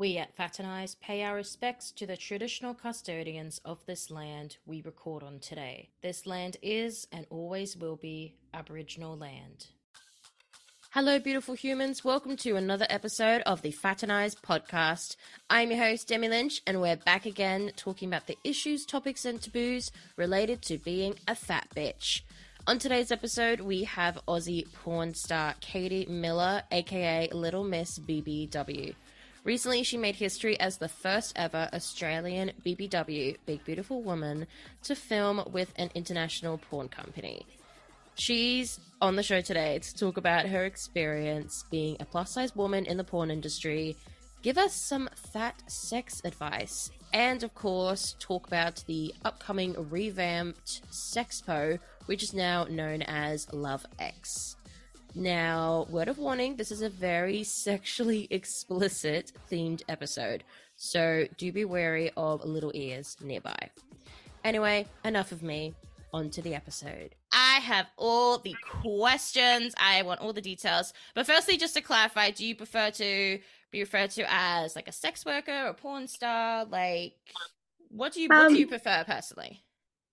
We at Faternise pay our respects to the traditional custodians of this land we record on today. This land is and always will be Aboriginal land. Hello, beautiful humans. Welcome to another episode of the Faternise podcast. I'm your host, Demi Lynch, and we're back again talking about the issues, topics, and taboos related to being a fat bitch. On today's episode, we have Aussie porn star Katie Miller, aka Little Miss BBW. Recently, she made history as the first ever Australian BBW, Big Beautiful Woman, to film with an international porn company. She's on the show today to talk about her experience being a plus size woman in the porn industry, give us some fat sex advice, and of course, talk about the upcoming revamped Sexpo, which is now known as Love X. Now, word of warning this is a very sexually explicit themed episode, so do be wary of little ears nearby. Anyway, enough of me, on to the episode. I have all the questions, I want all the details, but firstly, just to clarify, do you prefer to be referred to as like a sex worker or porn star? Like, what do you, what Um, do you prefer personally?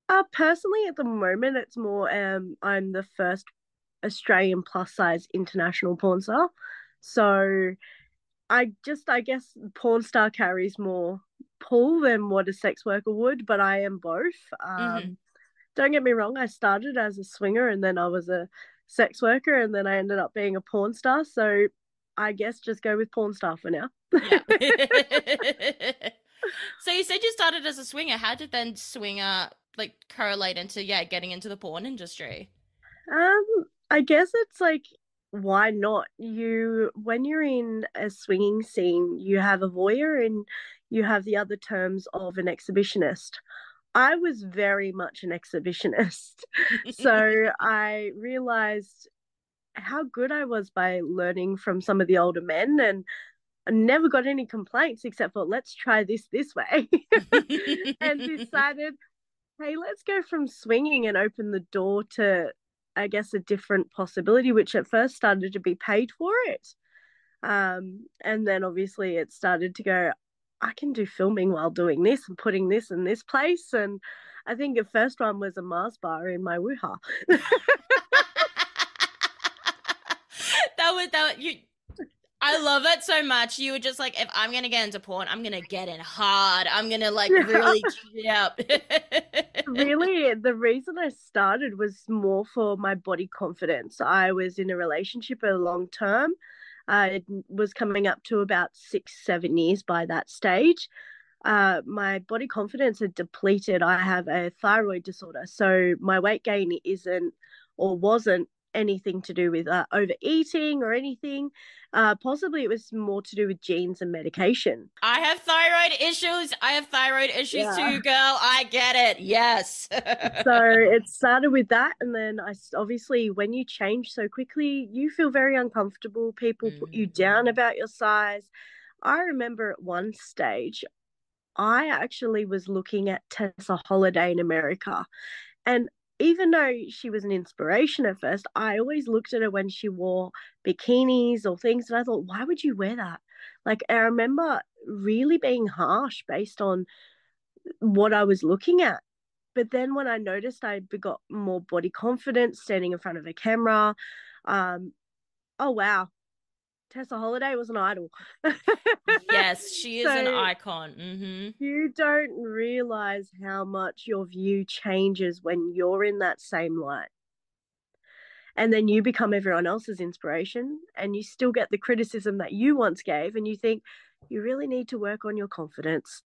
Uh, personally, at the moment, it's more um, I'm the first Australian plus size international porn star. So I just, I guess, porn star carries more pull than what a sex worker would, but I am both. Um, Mhm. Don't get me wrong, I started as a swinger and then I was a sex worker and then I ended up being a porn star. So I guess just go with porn star for now. Yeah. so you said you started as a swinger. How did then swinger like correlate into yeah getting into the porn industry? Um, I guess it's like why not? You when you're in a swinging scene, you have a voyeur and you have the other terms of an exhibitionist. I was very much an exhibitionist. so I realized how good I was by learning from some of the older men and I never got any complaints except for let's try this this way and decided hey let's go from swinging and open the door to I guess a different possibility which at first started to be paid for it um and then obviously it started to go I can do filming while doing this and putting this in this place and I think the first one was a Mars bar in my wuha. that was that you. I love it so much. You were just like, if I'm gonna get into porn, I'm gonna get in hard. I'm gonna like really it up. really the reason I started was more for my body confidence. I was in a relationship a long term. Uh, it was coming up to about six, seven years by that stage. Uh, my body confidence had depleted. I have a thyroid disorder, so my weight gain isn't or wasn't anything to do with uh, overeating or anything. Uh, possibly it was more to do with genes and medication. I have thyroid issues. I have thyroid issues Yeah. too, girl. I get it. Yes. so it started with that and then I obviously when you change so quickly you feel very uncomfortable people put you down about your size i remember at one stage i actually was looking at tessa Holliday in america and even though she was an inspiration at first i always looked at her when she wore bikinis or things and i thought why would you wear that? Like i remember really being harsh based on what i was looking at. But then when I noticed I got more body confidence standing in front of a camera, um, oh wow, Tessa Holliday was an idol. yes, she is an So- icon. hmm You don't realize how much your view changes when you're in that same light. And then you become everyone else's inspiration, and you still get the criticism that you once gave, and you think you really need to work on your confidence.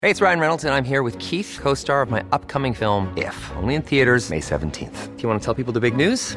Hey, it's Ryan Reynolds, and I'm here with Keith, co star of my upcoming film, If, only in theaters, May 17th. Do you want to tell people the big news?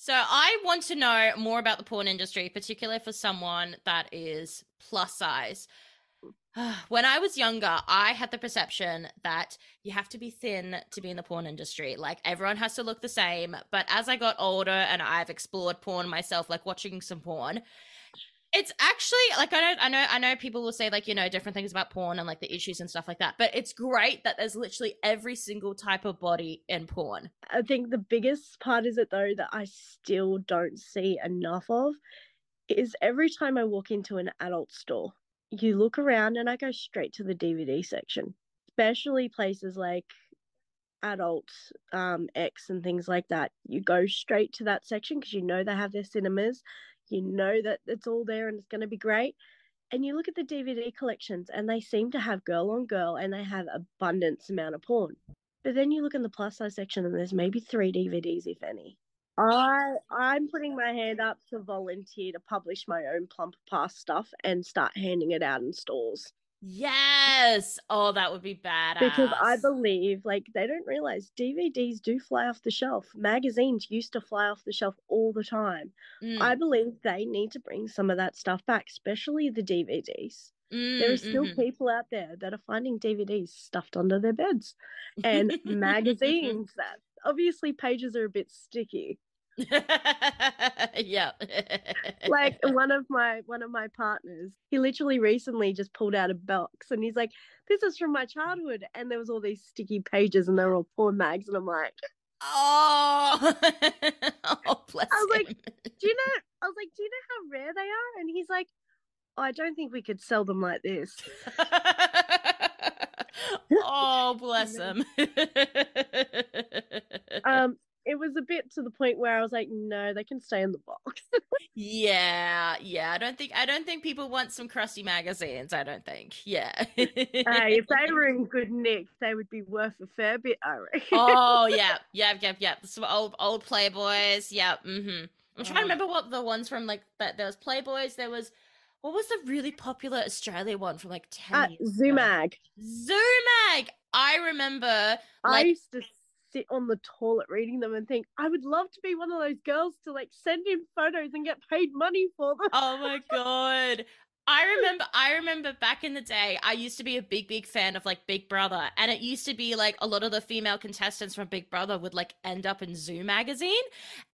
So I want to know more about the porn industry, particularly for someone that is plus size. when I was younger, I had the perception that you have to be thin to be in the porn industry. Like everyone has to look the same. But as I got older and I've explored porn myself, like watching some porn, it's actually like I know I know I know people will say like you know different things about porn and like the issues and stuff like that. But it's great that there's literally every single type of body in porn. I think the biggest part is it though that I still don't see enough of is every time I walk into an adult store you look around and I go straight to the DVD section, especially places like adult um, X and things like that. You go straight to that section because you know they have their cinemas, you know that it's all there and it's going to be great. And you look at the DVD collections and they seem to have girl on girl and they have abundance amount of porn. But then you look in the plus size section and there's maybe three DVDs, if any. I I'm putting my hand up to volunteer to publish my own plumper pass stuff and start handing it out in stores. Yes. Oh, that would be badass. Because I believe like they don't realize DVDs do fly off the shelf. Magazines used to fly off the shelf all the time. Mm. I believe they need to bring some of that stuff back, especially the DVDs. Mm, there are still mm-hmm. people out there that are finding DVDs stuffed under their beds and magazines that obviously pages are a bit sticky yeah. like one of my one of my partners, he literally recently just pulled out a box and he's like, This is from my childhood and there was all these sticky pages and they're all porn mags and I'm like Oh, oh bless I was him. like, Do you know I was like, Do you know how rare they are? And he's like, oh, I don't think we could sell them like this. oh, bless him. um, it was a bit to the point where I was like, no, they can stay in the box. yeah, yeah. I don't think I don't think people want some crusty magazines. I don't think. Yeah. hey, if they were in good nick, they would be worth a fair bit. I reckon. oh yeah, yeah, yeah, yeah. Some old old Playboys. Yeah. Mm-hmm. I'm trying to remember what the ones from like that. There was Playboys. There was what was the really popular Australia one from like ten uh, years Zoomag. Zoomag. I remember. Like, I used to sit on the toilet reading them and think I would love to be one of those girls to like send in photos and get paid money for them. Oh my god. I remember I remember back in the day I used to be a big big fan of like Big Brother and it used to be like a lot of the female contestants from Big Brother would like end up in Zoo magazine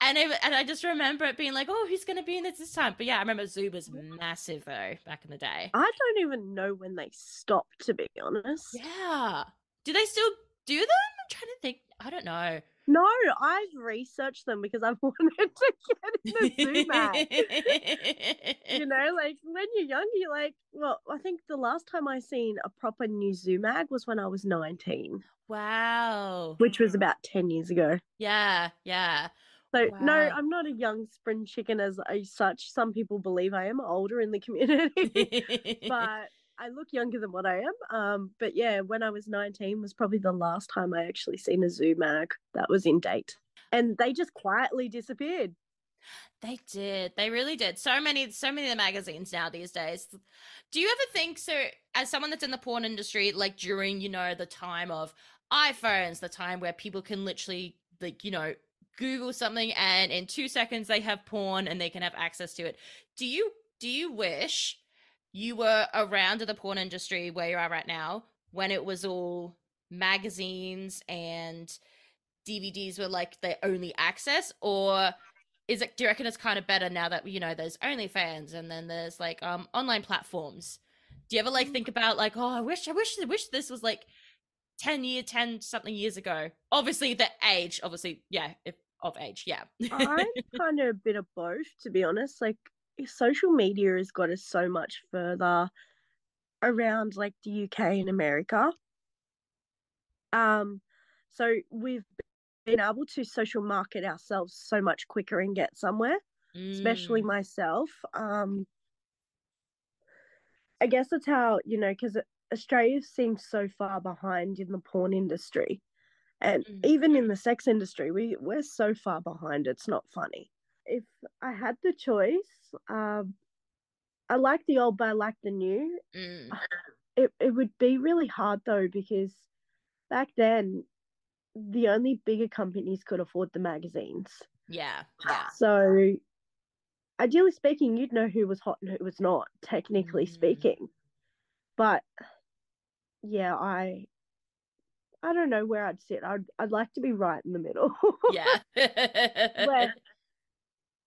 and it, and I just remember it being like oh who's going to be in this this time but yeah I remember Zoo was massive though back in the day. I don't even know when they stopped to be honest. Yeah. Do they still do them? I'm trying to think. I don't know. No, I've researched them because I've wanted to get in the Zoom Zoomag. you know, like when you're young, you're like, well, I think the last time I seen a proper new Zoom Zoomag was when I was 19. Wow. Which was about 10 years ago. Yeah, yeah. So wow. no, I'm not a young spring chicken as, as such. Some people believe I am older in the community, but I look younger than what I am. Um, but yeah, when I was 19 was probably the last time I actually seen a Zoomag that was in date. And they just quietly disappeared. They did. They really did. So many, so many of the magazines now these days. Do you ever think so? As someone that's in the porn industry, like during you know the time of iPhones, the time where people can literally like you know Google something and in two seconds they have porn and they can have access to it. Do you do you wish you were around in the porn industry where you are right now when it was all magazines and DVDs were like the only access, or is it? Do you reckon it's kind of better now that you know there's OnlyFans and then there's like um online platforms? Do you ever like think about like, oh, I wish, I wish, I wish this was like ten year, ten something years ago? Obviously, the age, obviously, yeah, if of age, yeah. I'm kind of a bit of both, to be honest. Like social media has got us so much further around like the UK and America. Um, so we've been able to social market ourselves so much quicker and get somewhere, mm. especially myself. Um, I guess that's how, you know, because Australia seems so far behind in the porn industry. And mm. even in the sex industry, we, we're so far behind, it's not funny if I had the choice, um, I like the old, but I like the new. Mm. It it would be really hard though because back then, the only bigger companies could afford the magazines. Yeah, yeah. So, ideally speaking, you'd know who was hot and who was not. Technically mm. speaking, but yeah, I I don't know where I'd sit. I'd I'd like to be right in the middle. yeah. where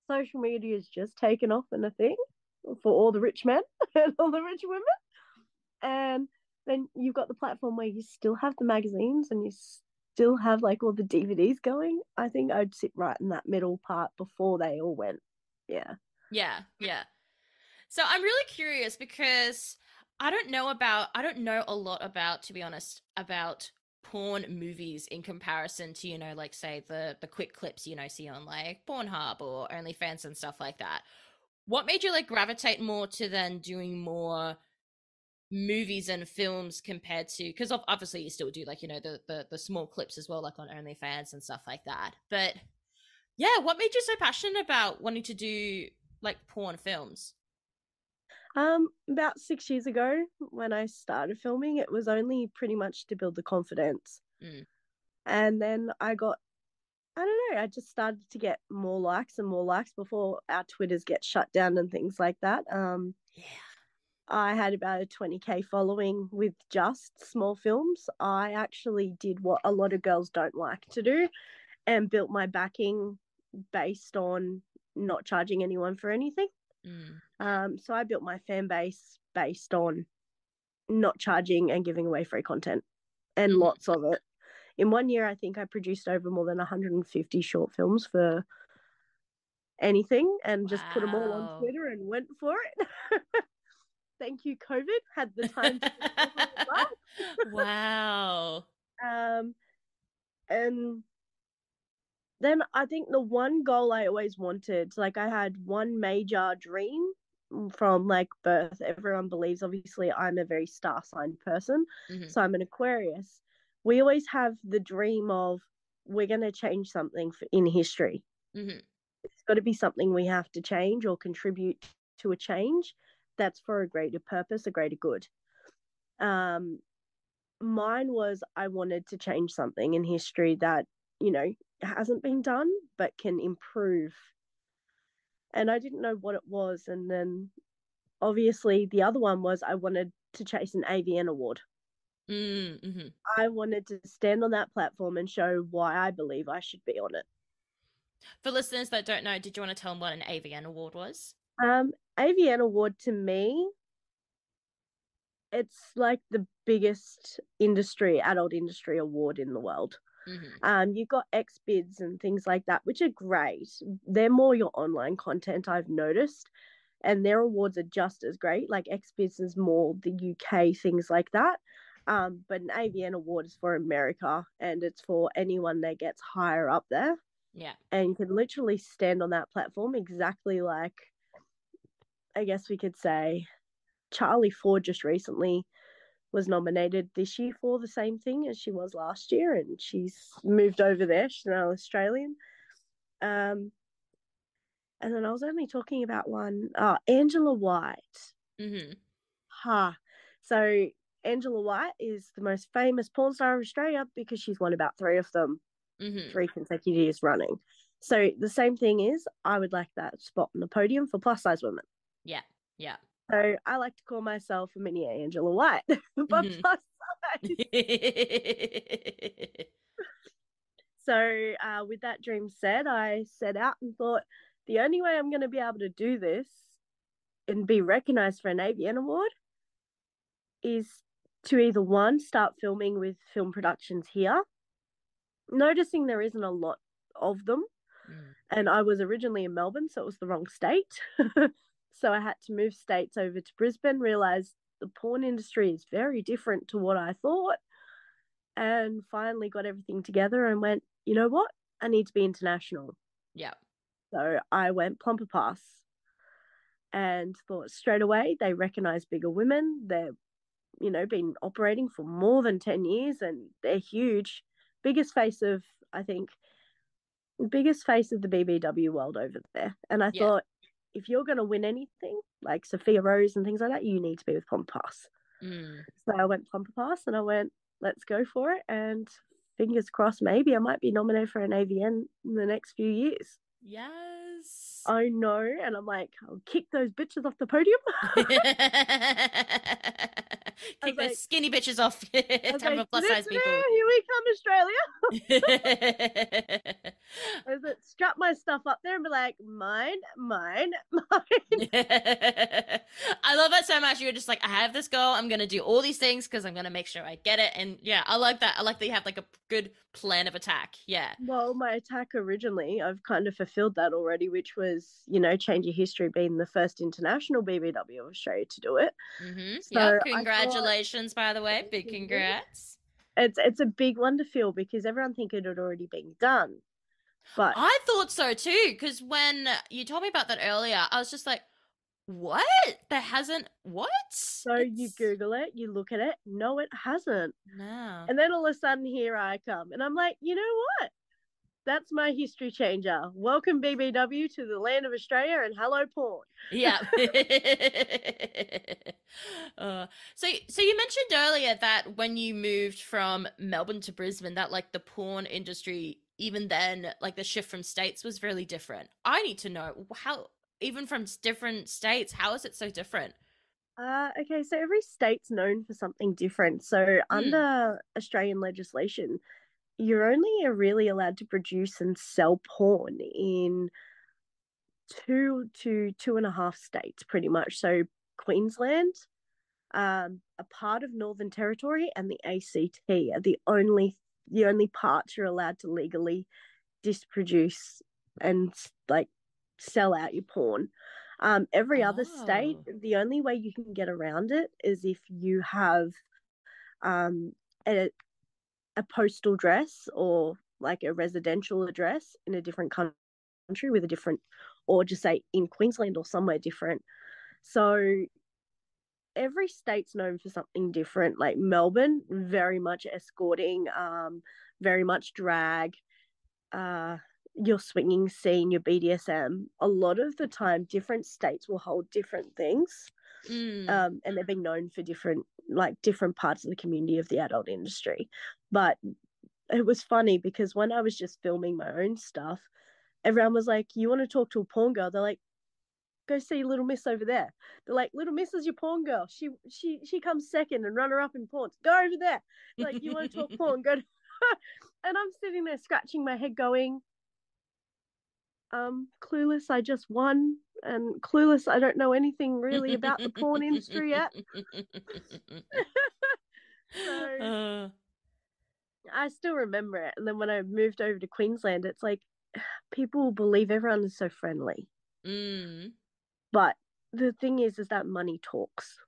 social media is just taken off and a thing for all the rich men and all the rich women. And then you've got the platform where you still have the magazines and you still have like all the DVDs going. I think I'd sit right in that middle part before they all went. Yeah. Yeah, yeah. So I'm really curious because I don't know about I don't know a lot about to be honest about porn movies in comparison to you know like say the the quick clips you know see on like Pornhub or OnlyFans and stuff like that. What made you like gravitate more to then doing more movies and films compared to because obviously you still do like you know the, the the small clips as well like on OnlyFans and stuff like that. But yeah, what made you so passionate about wanting to do like porn films? Um, about six years ago, when I started filming, it was only pretty much to build the confidence. Mm. And then I got, I don't know, I just started to get more likes and more likes before our Twitters get shut down and things like that. Um, yeah. I had about a 20k following with just small films. I actually did what a lot of girls don't like to do and built my backing based on not charging anyone for anything. Mm. Um, so I built my fan base based on not charging and giving away free content and Mhm. lots of it. In one year, I think I produced over more than 150 short films for anything and just put them all on Twitter and went for it. Thank you, COVID. Had the time to do it as well. wow. Um, and then I think the one goal I always wanted, like I had one major dream from like birth. Everyone believes, obviously, I'm a very star sign person, Mhm. so I'm an Aquarius. We always have the dream of we're going to change something for, in history. Mhm. It's got to be something we have to change or contribute to a change that's for a greater purpose, a greater good. Um, mine was I wanted to change something in history that, you know, hasn't been done but can improve. And I didn't know what it was. And then obviously the other one was I wanted to chase an AVN award. Mm, mhm. I wanted to stand on that platform and show why I believe I should be on it. For listeners that don't know, did you want to tell them what an AVN award was? Um, AVN award to me, it's like the biggest industry, adult industry award in the world. Mhm. Um, you've got XBIZ and things like that, which are great. They're more your online content, I've noticed, and their awards are just as great. Like XBIZ is more the UK things like that. Um, but an AVN award is for America, and it's for anyone that gets higher up there, Yeah. and you can literally stand on that platform exactly like, I guess we could say, Charlie Forde just recently was nominated this year for the same thing as she was last year, and she's moved over there. She's now Australian. Um, and then I was only talking about one, uh, Angela White. Mm-hmm. Ha. So Angela White is the most famous porn star of Australia because she's won about three of them, hmm three consecutive years running. So the same thing is, I would like that spot on the podium for plus size women. Yeah. Yeah. So I like to call myself a mini Angela White, but Mhm. plus size. So, uh, with that dream said, I set out and thought the only way I'm going to be able to do this and be recognized for an AVN award is to either one, start filming with film productions here, noticing there isn't a lot of them. Mm. And I was originally in Melbourne, so it was the wrong state. So I had to move states over to Brisbane, realize the porn industry is very different to what I thought and finally got everything together and went, you know what? I need to be international. yeah. So I went plumper pass and thought straight away they recognize bigger women. They're, you know, been operating for more than 10 years and they're huge. Biggest face of, I think, biggest face of the BBW world over there. And I Yeah. thought, if you're going to win anything like Sophia Rose and things like that, you need to be with plumper pass. Mm. So I went plumper pass and I went, let's go for it. And fingers crossed, maybe I might be nominated for an AVN in the next few years. Yes. I know, and I'm like, I'll kick those bitches off the podium. Kick like- those skinny bitches off. Time like, plus size people. here, we come, Australia. I was like, strap my stuff up there and be like, mine, mine, mine. I love that so much. You're just like, I have this goal. I'm gonna do all these things because I'm gonna make sure I get it. And yeah, I like that. I like that you have like a good plan of attack. Yeah. Well, my attack originally, I've kind of fulfilled that already, which was, you know, change your history being the first international BBW of Australia to do it. Mm-hmm. So yeah. I thought- Congratulations, by the way. Big congrats. It's it's a big one to feel because everyone think it had already been done. But I thought so too, because when you told me about that earlier, I was just like, what? There hasn't what? so you Google it, you look at it, no, it hasn't. No. And then all of a sudden here I come. And I'm like, you know what? That's my history changer. Welcome BBW to the land of Australia and hello porn. Yeah. uh, so, so you mentioned earlier that when you moved from Melbourne to Brisbane, that like the porn industry, even then, like the shift from states was really different. I need to know how, even from different states, how is it so different? Uh, okay, so every state's known for something different. So under Australian legislation, you're only uh, really allowed to produce and sell porn in two to two and a half states, pretty much. So Queensland, um, a part of Northern Territory, and the ACT are the only the only parts you're allowed to legally disproduce and like sell out your porn. Um, every other state, Oh. the only way you can get around it is if you have um, a, a postal address or like a residential address in a different country with a different, or just say in Queensland or somewhere different. So every state's known for something different. Like Melbourne, very much escorting, um, very much drag, uh, your swinging scene, your BDSM. A lot of the time, different states will hold different things, Mm. um, and they've been known for different, like different parts of the community of the adult industry. But it was funny because when I was just filming my own stuff, everyone was like, "You want to talk to a porn girl?" They're like, "Go see Little Miss over there." They're like, "Little Miss is your porn girl. She she she comes second and runner up in porn. Go over there." Like, you want to talk porn? Go. To... and I'm sitting there scratching my head, going, "Um, clueless. I just won." And clueless, I don't know anything really about the porn industry yet. So- Uh, I still remember it. And then when I moved over to Queensland, it's like people believe everyone is so friendly. mm. But the thing is, is that money talks.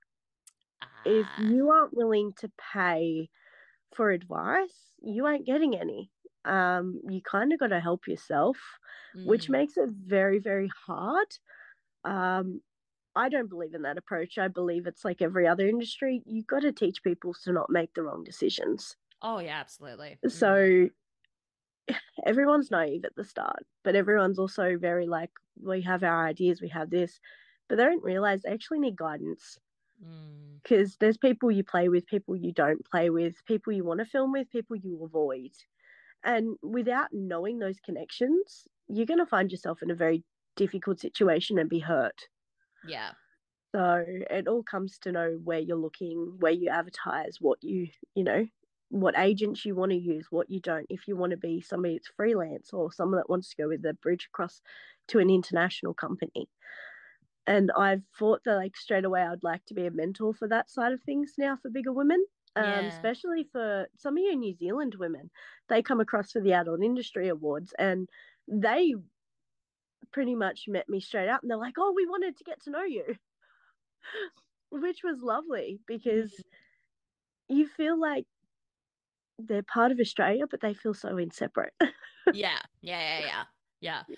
If Ah. you aren't willing to pay for advice, you aren't getting any. Um, you kind of got to help yourself, which Mm. makes it very, very hard. Um, I don't believe in that approach. I believe it's like every other industry. You've got to teach people to not make the wrong decisions. Oh yeah, absolutely. Mm. So everyone's naive at the start, but everyone's also very like, we have our ideas, we have this, but they don't realize they actually need guidance Mm. because there's people you play with, people you don't play with, people you want to film with, people you avoid. And without knowing those connections, you're going to find yourself in a very difficult situation and be hurt. yeah. So it all comes to know where you're looking, where you advertise, what you, you know, what agents you want to use, what you don't. If you want to be somebody that's freelance or someone that wants to go with the bridge across to an international company. And I've thought that like straight away I'd like to be a mentor for that side of things now for bigger women. Um, especially for some of you New Zealand women. They come across for the adult industry awards and they pretty much met me straight up and they're like, Oh, we wanted to get to know you which was lovely because mm. you feel like they're part of Australia, but they feel so inseparate. yeah, yeah, yeah, yeah, yeah.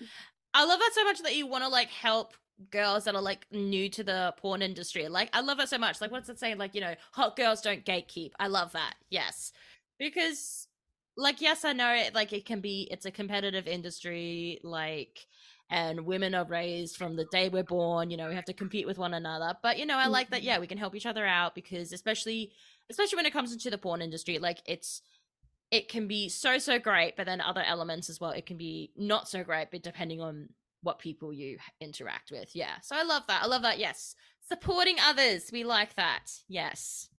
I love that so much that you want to like help girls that are like new to the porn industry. Like, I love that so much. Like, what's it saying? Like, you know, hot girls don't gatekeep. I love that. Yes, because like, yes, I know it. Like, it can be. It's a competitive industry. Like. And women are raised from the day we're born, you know, we have to compete with one another. But you know, I like that, Mhm. yeah, we can help each other out because especially especially when it comes into the porn industry, like it's it can be so so great but then other elements as well it can be not so great but depending on what people you interact with. Yeah. So I love that. I love that. Yes. Supporting others. We like that. Yes.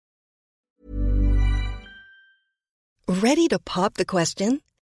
Ready to pop the question?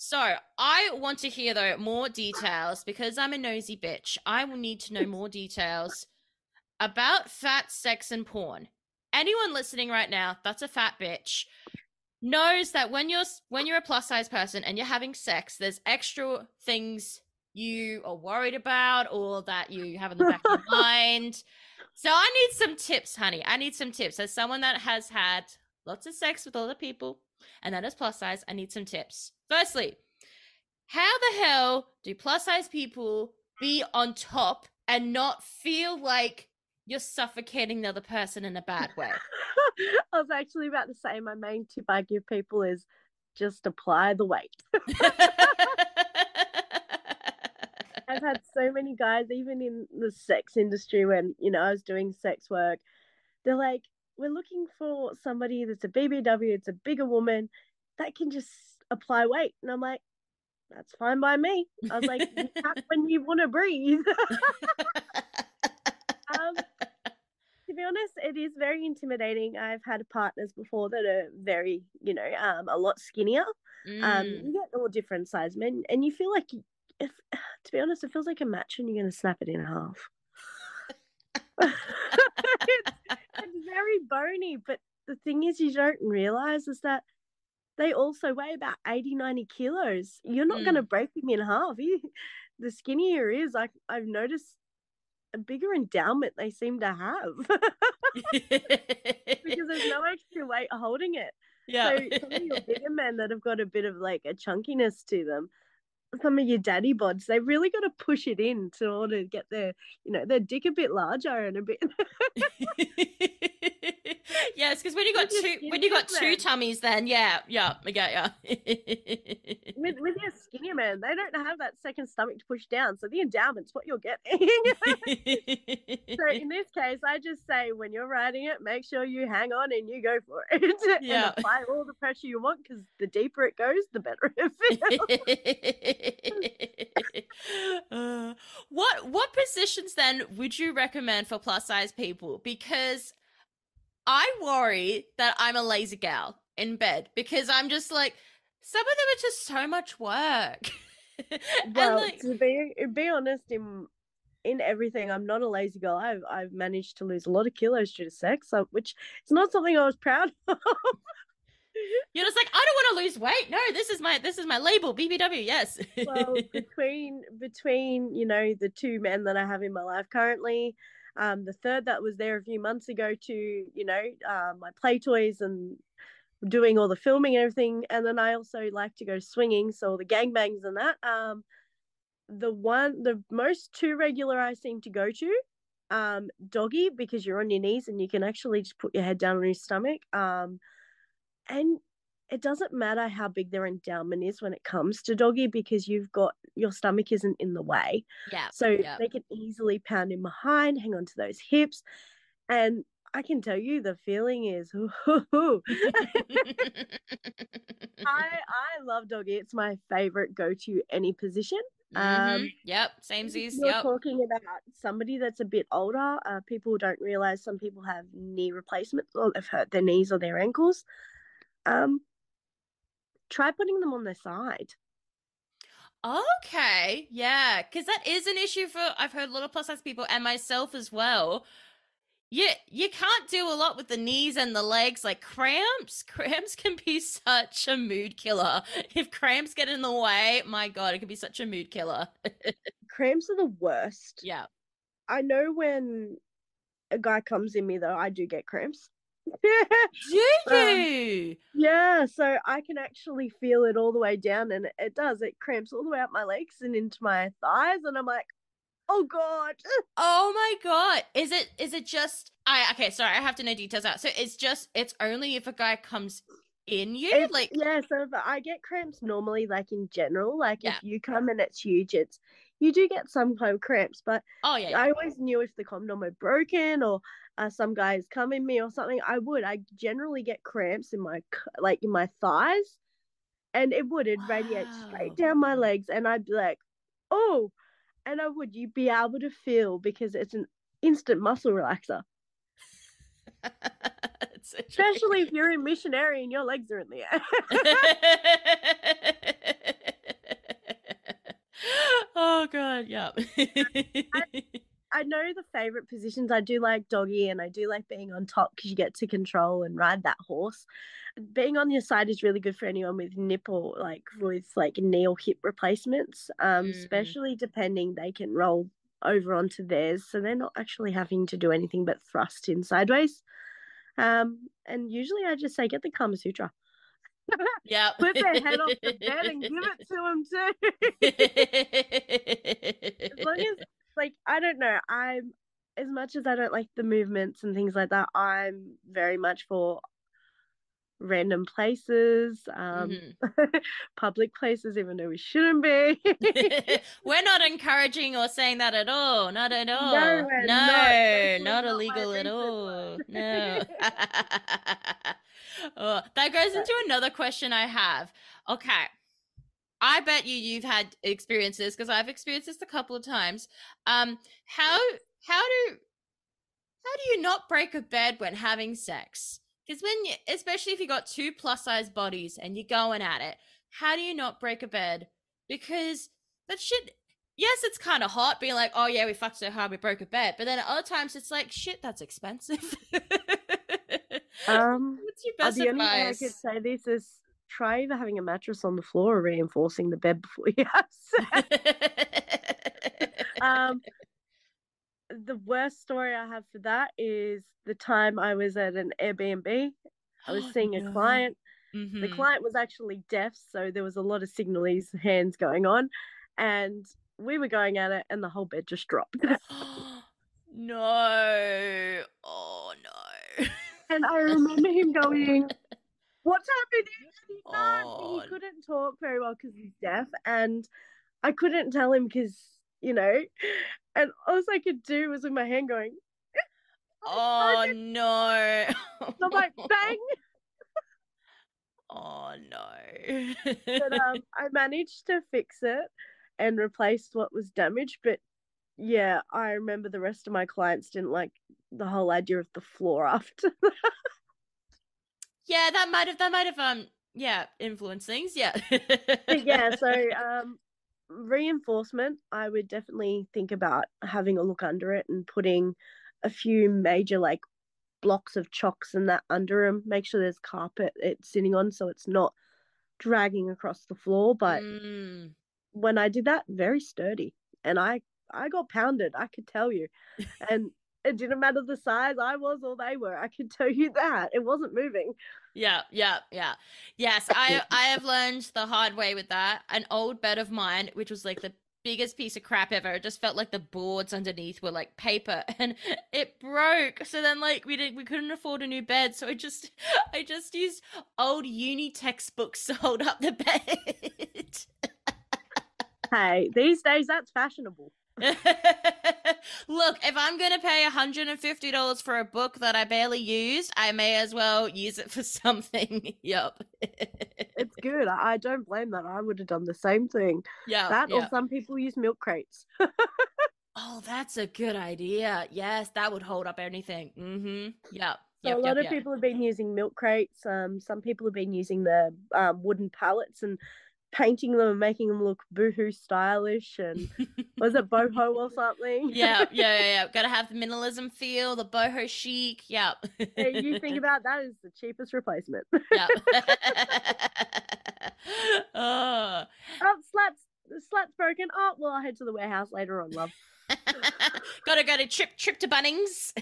So I want to hear though more details because I'm a nosy bitch. I will need to know more details about fat sex and porn. Anyone listening right now, that's a fat bitch knows that when you're when you're a plus size person and you're having sex, there's extra things you are worried about or that you have in the back of your mind. So I need some tips, honey. I need some tips. As someone that has had lots of sex with other people and that is plus size, I need some tips. Firstly, how the hell do plus size people be on top and not feel like you're suffocating the other person in a bad way? I was actually about to say my main tip I give people is just apply the weight. I've had so many guys, even in the sex industry, when you know I was doing sex work, they're like, "We're looking for somebody that's a BBW, it's a bigger woman that can just apply weight," and I'm like, "That's fine by me." I was like, "You when you want to breathe." um, to be honest, it is very intimidating. I've had partners before that are very, you know, um, a lot skinnier. Um, Mm. you get all different size men, and you feel like, if to be honest, it feels like a match and you're going to snap it in half. it's, it's very bony, but the thing is, you don't realize is that they also weigh about 80, 90 kilos. You're not going to mm. break them in half. You, the skinnier is, I, I've noticed a bigger endowment they seem to have because there's no extra weight holding it. yeah. So some of your bigger men that have got a bit of like a chunkiness to them, some of your daddy bods, they really got to push it in to order to get their, you know, their dick a bit larger and a bit. yes, because when you got With two when you got two tummies, then yeah, yeah, I get ya. with with your skinnier man, they don't have that second stomach to push down, so the endowment's what you're getting. so in this case, I just say when you're riding it, make sure you hang on and you go for it, Yeah. and apply all the pressure you want because the deeper it goes, the better it feels. Uh, what what positions then would you recommend for plus size people? Because I worry that I'm a lazy gal in bed because I'm just like some of them are just so much work. well, like, to be be honest, in in everything, I'm not a lazy girl. I've I've managed to lose a lot of kilos due to sex, which is not something I was proud of. you're just like I don't want to lose weight. No, this is my this is my label BBW. Yes. well, between between you know the two men that I have in my life currently, um, the third that was there a few months ago to you know uh, my play toys and doing all the filming and everything, and then I also like to go swinging, so the gangbangs and that. Um, the one the most two regular I seem to go to, um, doggy because you're on your knees and you can actually just put your head down on your stomach. Um, and it doesn't matter how big their endowment is when it comes to doggy because you've got your stomach isn't in the way. yeah. So yeah. they can easily pound in behind, hang on to those hips. And I can tell you the feeling is I I love doggy. It's my favorite go to any position. Mhm. Um, yep. Samesies. You're Yep. talking about somebody that's a bit older. Uh, people don't realize some people have knee replacements or they've hurt their knees or their ankles. Um, try putting them on their side. Okay, yeah, because that is an issue for I've heard a lot of plus size people and myself as well. Yeah, you can't do a lot with the knees and the legs, like cramps. Cramps can be such a mood killer. If cramps get in the way, my god, it can be such a mood killer. Cramps are the worst. yeah. I know when a guy comes in me though, I do get cramps. Do Um, yeah, so I can actually feel it all the way down, and it does. It cramps all the way up my legs and into my thighs, and I'm like, oh god. Oh my god. Is it is it just I okay, sorry, I have to know details out. So it's just it's only if a guy comes in you? It's- like yeah, so I get cramps normally, like in general, like Yeah. if you come and it's huge, it's you do get some kind of cramps, but oh yeah, yeah. I always knew if the condom were broken or uh, some guys come in me or something, I would. I generally get cramps in my like in my thighs, and it would it radiate straight down my legs, and I'd be like, oh, and I would you be able to feel because it's an instant muscle relaxer, It's such a- especially if you're a missionary and your legs are in the air. oh god, yeah. I know the favorite positions. I do like doggy and I do like being on top because you get to control and ride that horse. Being on your side is really good for anyone with nipple, like with like knee or hip replacements. Um, Mhm. especially depending, they can roll over onto theirs, so they're not actually having to do anything but thrust in sideways. Um, and usually I just say get the Kama Sutra, yeah. put their head off the bed and give it to them too. as long as like I don't know, I'm as much as I don't like the movements and things like that, I'm very much for random places, um, Mhm. public places, even though we shouldn't be. we're not encouraging or saying that at all. Not at all. we're No, not. Not not illegal at all. No. oh, that goes into another question I have. Okay. I bet you you've had experiences because I've experienced this a couple of times. Um, how how do how do you not break a bed when having sex? Because when you, especially if you got two plus size bodies and you're going at it, how do you not break a bed? Because that shit. Yes, it's kind of hot being like, oh yeah, we fucked so hard we broke a bed, but then at other times it's like, shit, that's expensive. um, What's your uh, best the only way I could say this is try either having a mattress on the floor or reinforcing the bed before you have sex. um the worst story I have for that is the time I was at an Airbnb. I was seeing a No. client. The Mhm. client was actually deaf, so there was a lot of signalese hands going on, and we were going at it, and the whole bed just dropped. no. Oh no. and I remember him going, "What's happening?" He, Oh. he couldn't talk very well because he's deaf, and I couldn't tell him because you know, and all I could do was with my hand going. Oh no. I'm like, bang! Oh no. but um, I managed to fix it and replace what was damaged. But yeah, I remember the rest of my clients didn't like the whole idea of the floor after. Yeah, that might have that might have um yeah, influenced things. Yeah. yeah, so um, reinforcement, I would definitely think about having a look under it and putting a few major like blocks of chocks and that under them. Make sure there's carpet it's sitting on so it's not dragging across the floor. But Mm. when I did that, very sturdy, and I I got pounded. I could tell you, and it didn't matter the size I was or they were. I can tell you that it wasn't moving. Yeah, yeah, yeah. Yes, I I have learned the hard way with that. An old bed of mine, which was like the biggest piece of crap ever, it just felt like the boards underneath were like paper and it broke. So then like we did we couldn't afford a new bed, so I just I just used old uni textbooks to hold up the bed. Hey, these days that's fashionable. Look, if I'm going to pay $150 for a book that I barely used, I may as well use it for something. yup. It's good. I, don't blame that. I would have done the same thing. yeah. that or some people use milk crates. Oh, that's a good idea. Yes, that would hold up anything. Mm-hmm. Yep. So yep, a lot yep, of yep. people have been using milk crates. Um, some people have been using the um, wooden pallets and painting them and making them look boohoo stylish. And was it boho or something? yeah, yeah, yeah, yeah. Gotta have the minimalism feel, the boho chic. Yep. Hey, you think about that as the cheapest replacement. Yep. oh. oh, slats, slat's broken. Oh, well, I'll head to the warehouse later on, love. Gotta go to trip trip to Bunnings.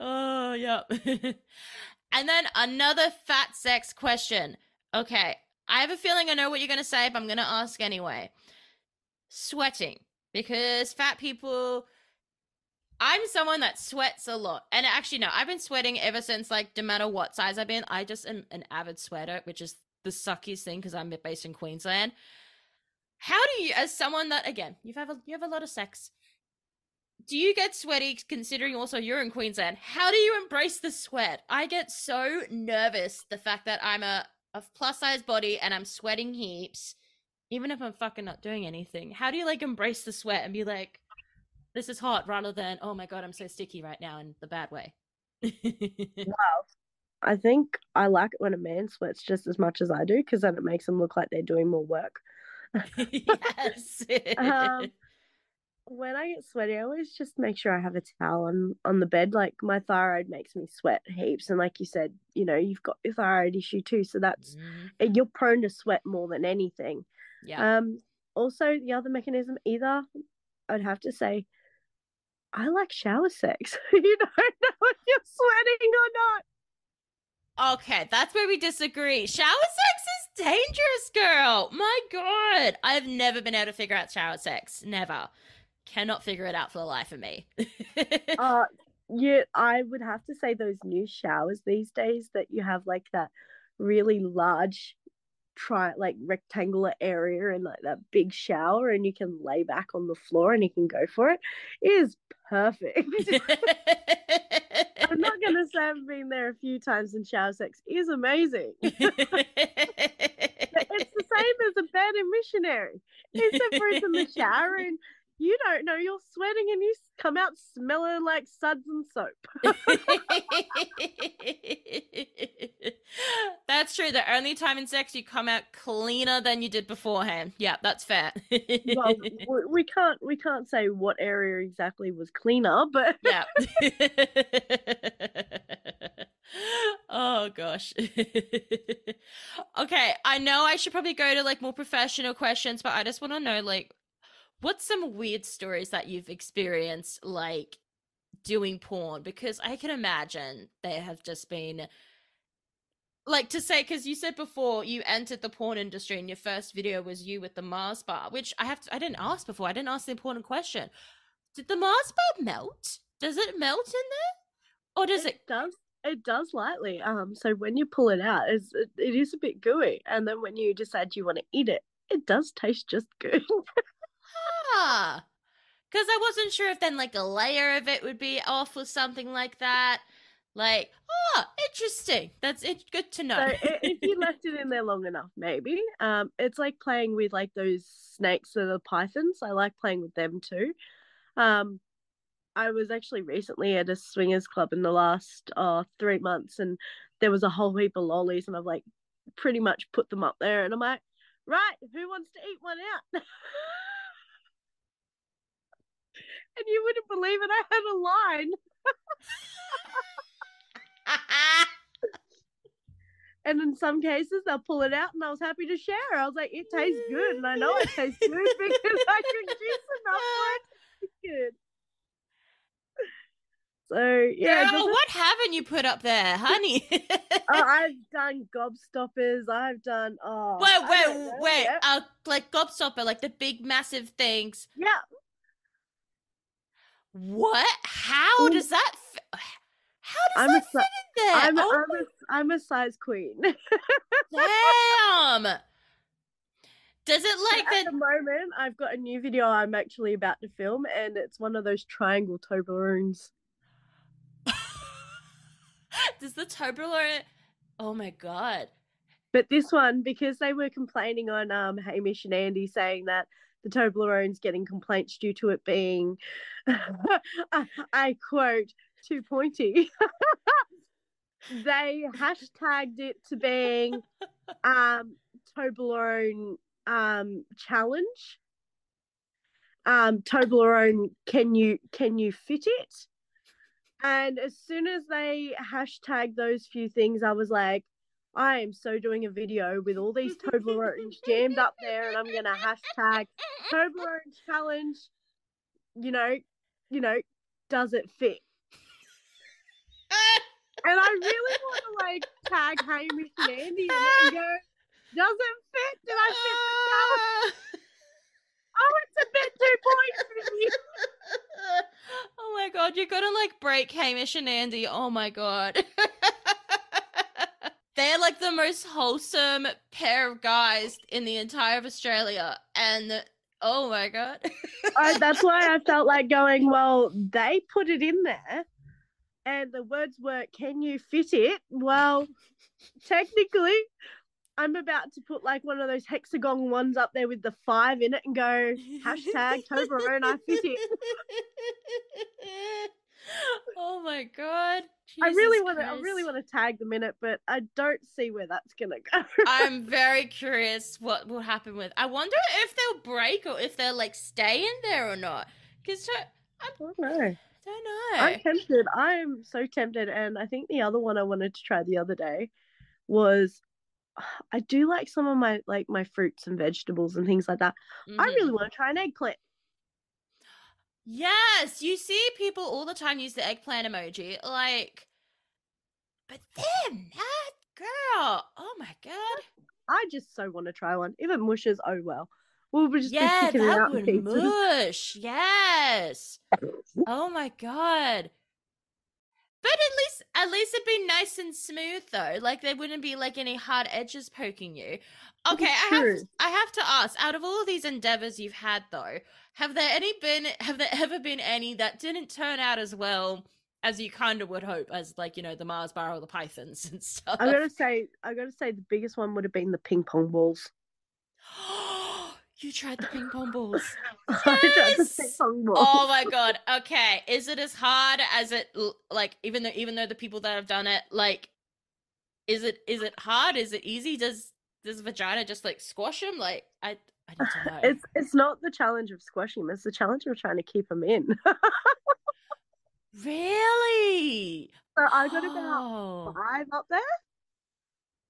oh yeah. And then another fat sex question. Okay, I have a feeling I know what you're gonna say, but I'm gonna ask anyway. Sweating because fat people. I'm someone that sweats a lot. And actually, no, I've been sweating ever since, like, no matter what size I've been. I just am an avid sweater, which is the suckiest thing because I'm based in Queensland. How do you, as someone that, again, you've have a, you have a lot of sex, do you get sweaty considering also you're in Queensland? How do you embrace the sweat? I get so nervous the fact that I'm a, a plus size body and I'm sweating heaps, even if I'm fucking not doing anything. How do you like embrace the sweat and be like, this is hot rather than, oh my god, I'm so sticky right now in the bad way? Wow. I think I like it when a man sweats just as much as I do because then it makes them look like they're doing more work. yes. Um, when I get sweaty, I always just make sure I have a towel on on the bed. Like my thyroid makes me sweat heaps, and like you said, you know, you've got your thyroid issue too, so that's Mhm. you're prone to sweat more than anything. Yeah. Um, also the other mechanism, either I'd have to say, I like shower sex. you don't know if you're sweating or not. Okay, that's where we disagree. Shower sex is dangerous, girl. My god. I've never been able to figure out shower sex. Never. Cannot figure it out for the life of me. Uh, yeah, I would have to say those new showers these days that you have like that really large try like rectangular area and like that big shower and you can lay back on the floor and you can go for it is perfect. I'm not gonna say I've been there a few times and shower sex is amazing. It's the same as a bed in missionary. Except for it's in the shower and you don't know you're sweating and you come out smelling like suds and soap. that's true. The only time in sex you come out cleaner than you did beforehand. Yeah, that's fair. well, we, we can't we can't say what area exactly was cleaner, but yeah. oh gosh. okay, I know I should probably go to like more professional questions, but I just want to know like what's some weird stories that you've experienced like doing porn because I can imagine there have just been like to say because you said before you entered the porn industry and your first video was you with the Mars bar, which I have to, I didn't ask before. I didn't ask the important question. Did the Mars bar melt? Does it melt in there, or does it? does it does lightly. Um, so when you pull it out, it's, it, it is a bit gooey, and then when you decide you want to eat it, it does taste just good. Ah, because I wasn't sure if then like a layer of it would be off or something like that. Like, oh, interesting. That's it. Good to know. So if you left it in there long enough, maybe. Um, it's like playing with like those snakes that are pythons. I like playing with them too. Um, I was actually recently at a swingers club in the last uh three months, and there was a whole heap of lollies, and I've like pretty much put them up there, and I'm like, right, who wants to eat one out? and you wouldn't believe it, I had a line. And in some cases, they'll pull it out, and I was happy to share. I was like, it tastes good, and I know it tastes good because I can juice enough for it good. So yeah, Girl, what haven't you put up there, honey? oh, I've done gobstoppers. I've done oh, wait, wait, wait. yeah. Uh, like gobstopper, like the big, massive things. yeah. What? How does that? F- how does I'm that si- fit in there? I'm, oh I'm, a, I'm a size queen. damn! Does it like At the the? moment, I've got a new video I'm actually about to film, and it's one of those triangle Toblerones. Does the Toblerone? Oh my god! But this one, because they were complaining on um, Hamish and Andy saying that the Toblerone's getting complaints due to it being, I, quote, too pointy. they hashtagged it to being um, Toblerone um, challenge. Um, Toblerone, can you can you fit it? And as soon as they hashtagged those few things, I was like, I am so doing a video with all these Toblerones jammed up there, and I'm gonna hashtag Toblerone challenge. You know, you know, does it fit? And I really want to like tag Hamish and Andy and go, does it fit? Did I fit the challenge? Oh, it's a bit too pointy. oh my god, you're gonna like break Hamish and Andy. Oh my god. They're like the most wholesome pair of guys in the entire of Australia. And oh my god. I, that's why I felt like going, well, they put it in there and the words were, can you fit it? Well, technically, I'm about to put like one of those hexagon ones up there with the five in it and go, hashtag Toblerone, I fit it. oh my god. I really want to. I really want to tag them in it, but I don't see where that's gonna go. I'm very curious what will happen with. I wonder if they'll break or if they'll like stay in there or not. Because I I don't know. don't know. I'm tempted. I'm so tempted, and I think the other one I wanted to try the other day was. I do like some of my like my fruits and vegetables and things like that. I Mhm. really want to try an eggplant. Yes, you see people all the time use the eggplant emoji. Like, but then that girl, oh my god, I just so want to try one. If it mushes, oh well. We'll be just be yeah, it that would mush. Yes. Oh my god. But at least, at least it'd be nice and smooth though. Like there wouldn't be like any hard edges poking you. Okay, I have, I have to ask. Out of all of these endeavors you've had though, have there any been? Have there ever been any that didn't turn out as well as you kind of would hope, as like you know the Mars bar or the pythons and stuff? I gotta say, I gotta say, the biggest one would have been the ping pong balls. you tried the ping pong balls. I tried the Yes! ping pong balls. Oh my god. Okay, is it as hard as it like even though even though the people that have done it like is it is it hard? Is it easy? Does does vagina just like squash them? Like I I need to know. It's it's not the challenge of squashing them; it's the challenge of trying to keep them in. really? so I got about oh. five up there.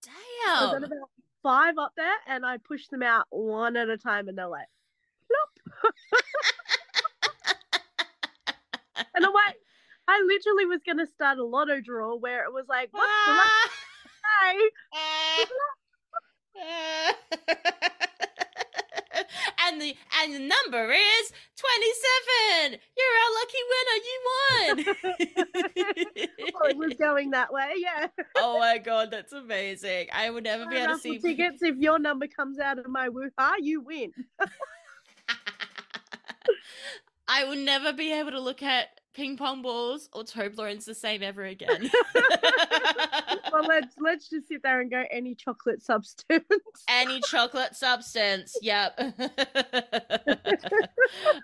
Damn. I got about five up there, and I pushed them out one at a time, and they're like, plop. and I'm like, I literally was gonna start a lotto draw where it was like, what's the day? And the and the number is 27 you're our lucky winner you Well, oh, it was won going that way, yeah. oh my god that's amazing i would never be able to see tickets. If your number comes out of my woo-ha, you win. i would never be able to look at ping pong balls or Toblerones the same ever again well, let's let's just sit there and go any chocolate substance. any chocolate substance. Yep.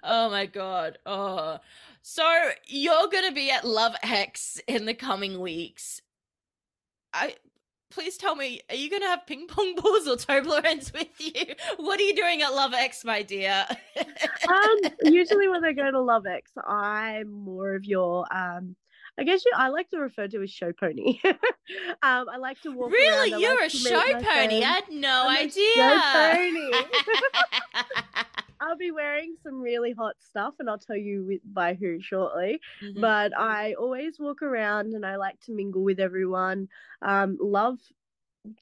oh my god. Oh. So you're gonna be at Love X in the coming weeks. I please tell me, are you gonna have ping pong balls or Toblerones with you? What are you doing at Love X, my dear? um, usually when I go to Love X, I'm more of your um. I guess you, I like to refer to as show pony. um, I like to walk. really? around, You're like a show pony? friends. I had no I'm a idea. show pony. I'll be wearing some really hot stuff, and I'll tell you by who shortly. Mhm. But I always walk around, and I like to mingle with everyone. Um, love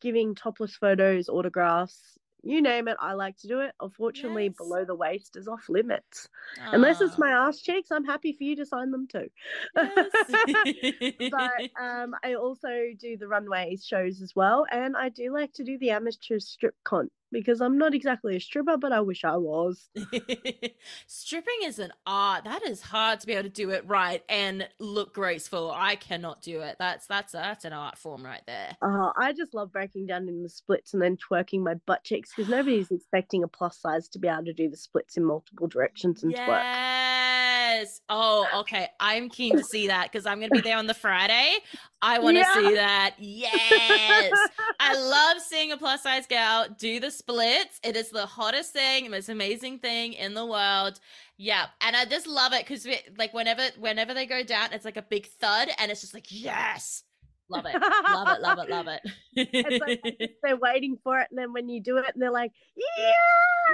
giving topless photos, autographs, you name it. I like to do it. Unfortunately, Yes. below the waist is off limits. Unless it's my ass cheeks, I'm happy for you to sign them too. Yes. but um, I also do the runway shows as well, and I do like to do the amateur strip con because I'm not exactly a stripper, but I wish I was. Stripping is an art. That is hard to be able to do it right and look graceful. I cannot do it. That's that's that's an art form right there. Uh, I just love breaking down in the splits and then twerking my butt cheeks because nobody's expecting a plus size to be able to do the splits in multiple directions and twerk. Yes. Oh, okay. I'm keen to see that because I'm going to be there on the Friday. I want to Yeah. see that. Yes. I love seeing a plus size gal do the splits. It is the hottest thing, most amazing thing in the world. Yeah, and I just love it because like whenever whenever they go down, it's like a big thud, and it's just like yes, Love it. Love it. Love it. Love it. it's like they're waiting for it, and then when you do it, and they're like, "Yeah,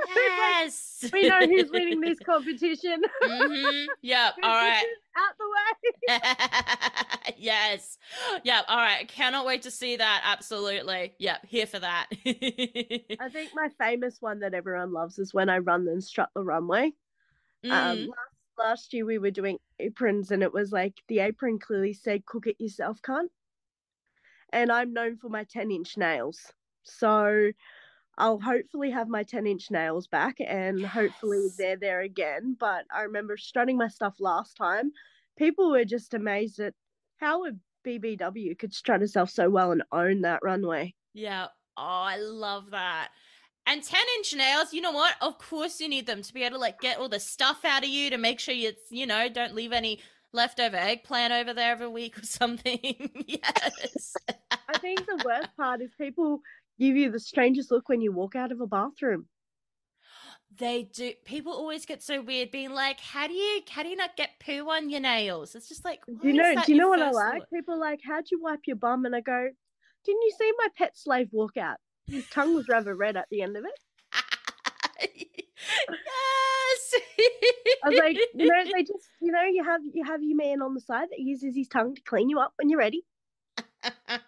yes, like, we know who's winning this competition." mm-hmm. Yep. All right. Out the way. yes. Yep. All right. Cannot wait to see that. Absolutely. Yep. Here for that. I think my famous one that everyone loves is when I run and strut the runway. Mm. Um, last, last year we were doing aprons, and it was like the apron clearly said, "Cook it yourself, cunt." And I'm known for my 10 inch nails. So I'll hopefully have my 10 inch nails back and yes. hopefully they're there again. But I remember strutting my stuff last time. People were just amazed at how a BBW could strut herself so well and own that runway. Yeah. Oh, I love that. And 10 inch nails, you know what? Of course you need them to be able to like get all the stuff out of you to make sure you, you know, don't leave any leftover eggplant over there every week or something. yes. I think the worst part is people give you the strangest look when you walk out of a bathroom. They do. People always get so weird, being like, "How do you, how do you not get poo on your nails?" It's just like, do you know? Do you know what I like? Thought? People like, "How'd you wipe your bum?" And I go, "Didn't you see my pet slave walk out? His tongue was rather red at the end of it." I was like, you know, they just, you know, you have you have your man on the side that uses his tongue to clean you up when you're ready. oh my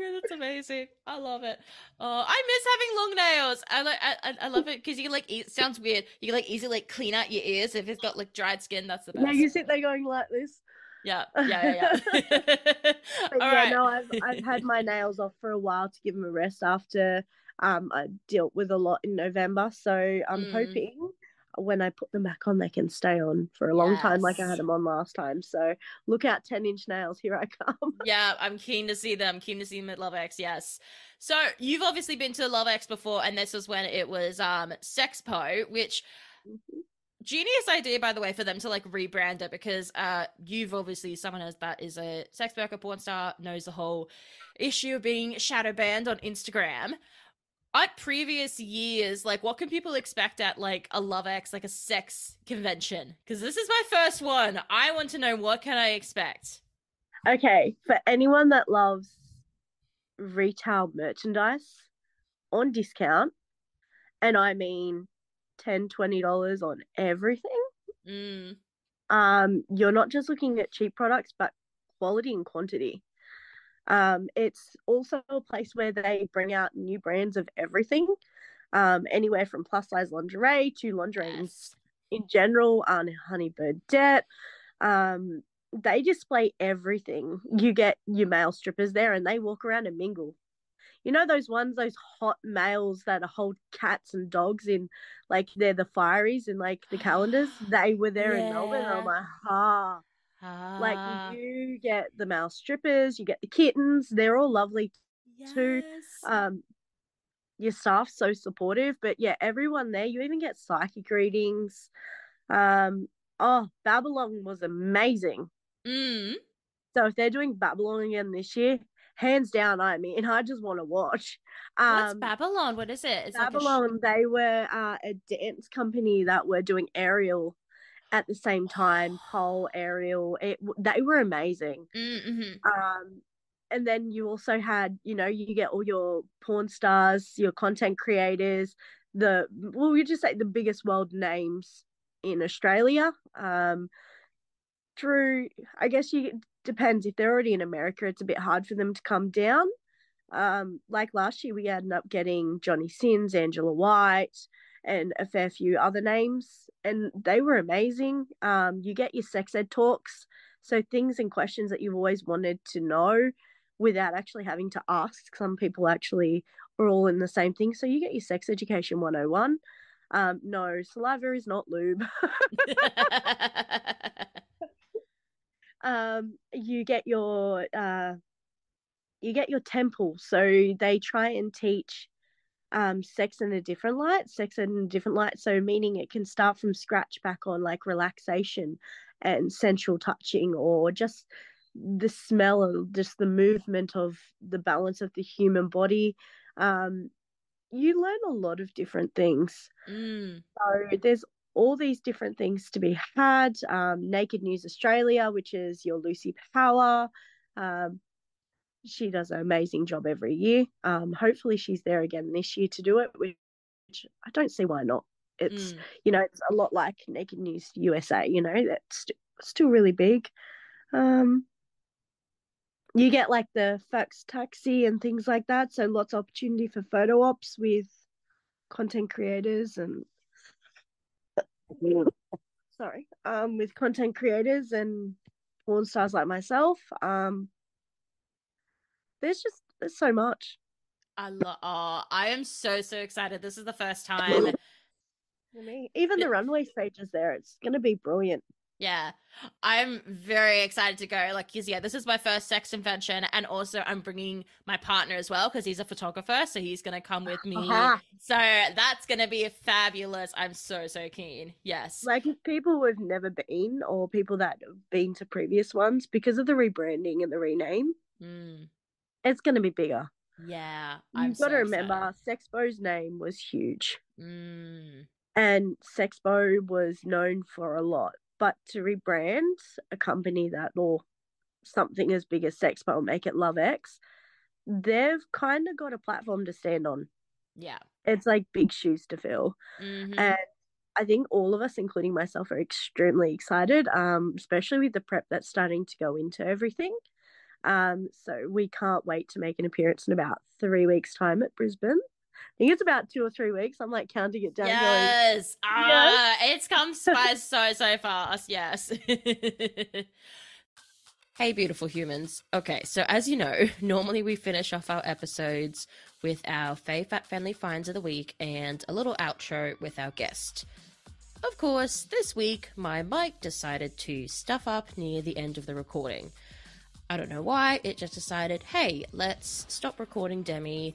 god, that's amazing! I love it. Oh, I miss having long nails. I like, I, I love it because you can like, It sounds weird. You can like easily like clean out your ears if it's got like dried skin. That's the best. Yeah, you sit there going like this. Yeah, yeah, yeah. yeah. but yeah, right. no, I've I've had my nails off for a while to give them a rest after um I dealt with a lot in November. So I'm mm. hoping when I put them back on, they can stay on for a long yes. time, like I had them on last time. So look out, 10 inch nails. Here I come. Yeah, I'm keen to see them. Keen to see them at Love X. Yes. So you've obviously been to Love X before, and this was when it was um Sexpo, which. Mm-hmm. Genius idea, by the way, for them to like rebrand it because uh, you've obviously someone as that is a sex worker, porn star, knows the whole issue of being shadow banned on Instagram at previous years, like what can people expect at like a Love X, like a sex convention? Because this is my first one. I want to know what can I expect. Okay, for anyone that loves retail merchandise on discount, and I mean 10 $20 on everything. Mm. Um, you're not just looking at cheap products, but quality and quantity. Um, it's also a place where they bring out new brands of everything, um, anywhere from plus size lingerie to lingerie yes. in general. on Honey Birdette. Um, they display everything. You get your male strippers there, and they walk around and mingle. You know those ones, those hot males that hold cats and dogs in, like they're the fireys in like the calendars. They were there yeah. in Melbourne. I'm like, ah. Ah. Like you get the male strippers, you get the kittens. They're all lovely yes. too. Um, your staff's so supportive, but yeah, everyone there. You even get psychic readings. Um, oh, Babylon was amazing. Mm. So if they're doing Babylon again this year, hands down, I mean, I just want to watch. Um, What's Babylon? What is it? It's Babylon. Like sh- they were uh, a dance company that were doing aerial at the same time, Paul, Ariel, it, they were amazing. Mm-hmm. Um, and then you also had, you know, you get all your porn stars, your content creators, the well, you just say the biggest world names in Australia. Um, through, I guess you depends if they're already in America, it's a bit hard for them to come down. Um, like last year, we ended up getting Johnny Sins, Angela White, and a fair few other names, and they were amazing. Um, you get your sex ed talks, so things and questions that you've always wanted to know without actually having to ask. Some people actually are all in the same thing. So you get your sex education 101. Um, no, saliva is not lube. um, you get your uh, you get your temple. So they try and teach um, sex in a different light, sex in a different light. So, meaning it can start from scratch back on like relaxation and sensual touching, or just the smell and just the movement of the balance of the human body. Um, you learn a lot of different things. Mm. So, there's all these different things to be had. Um, Naked News Australia, which is your Lucy Power. Um, she does an amazing job every year. Um, hopefully, she's there again this year to do it, which I don't see why not. It's Mm. you know it's a lot like Naked News USA. You know that's st- still really big. Um, you get like the fax taxi and things like that, so lots of opportunity for photo ops with content creators and sorry, um, with content creators and porn stars like myself. Um, there's just there's so much. I love. Oh, I am so so excited. This is the first time. for me. Even the runway stages there, it's gonna be brilliant. Yeah, I'm very excited to go. Like, 'cause, yeah, this is my first sex convention, and also I'm bringing my partner as well because he's a photographer, so he's gonna come with me. Aha. So that's gonna be fabulous. I'm so so keen. Yes. Like if people who've never been or people that have been to previous ones, because of the rebranding and the rename, Mm, it's gonna be bigger. yeah. I'm You've got to remember excited. Sexpo's name was huge. Mm, and Sexpo was known for a lot. But to rebrand a company that or something as big as Sexpo and make it Love X, they've kind of got a platform to stand on. yeah. It's like big shoes to fill. hmm And I think all of us, including myself, are extremely excited, um, especially with the prep that's starting to go into everything. Um, so we can't wait to make an appearance in about three weeks' time at Brisbane. I think it's about two or three weeks. I'm like counting it down, going, Yes. Ah, it's come by so so fast. Yes. hey, beautiful humans. Okay, so as you know, normally we finish off our episodes with our Fave Fat Family Finds of the Week and a little outro with our guest. Of course, this week my mic decided to stuff up near the end of the recording. I don't know why, it just decided, hey, let's stop recording Demi.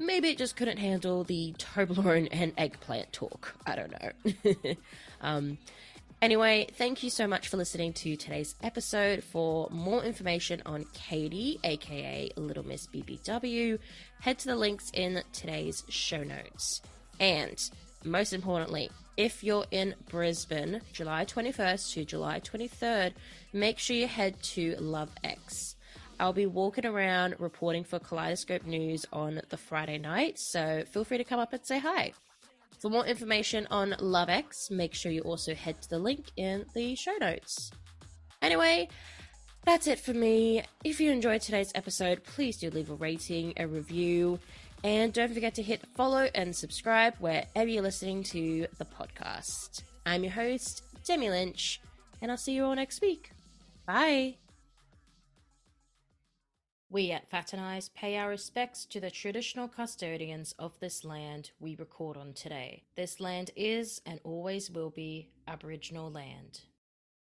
Maybe it just couldn't handle the Toblerone and eggplant talk. I don't know. um, anyway, thank you so much for listening to today's episode. For more information on Katie, aka Little Miss BBW, head to the links in today's show notes. And most importantly, if you're in Brisbane, July 21st to July 23rd, make sure you head to Love X. I'll be walking around reporting for Kaleidoscope News on the Friday night, so feel free to come up and say hi. For more information on LoveX, make sure you also head to the link in the show notes. Anyway, that's it for me. If you enjoyed today's episode, please do leave a rating, a review, and don't forget to hit follow and subscribe wherever you're listening to the podcast. I'm your host, Demi Lynch, and I'll see you all next week. Bye. We at Faternise pay our respects to the traditional custodians of this land we record on today. This land is and always will be Aboriginal land.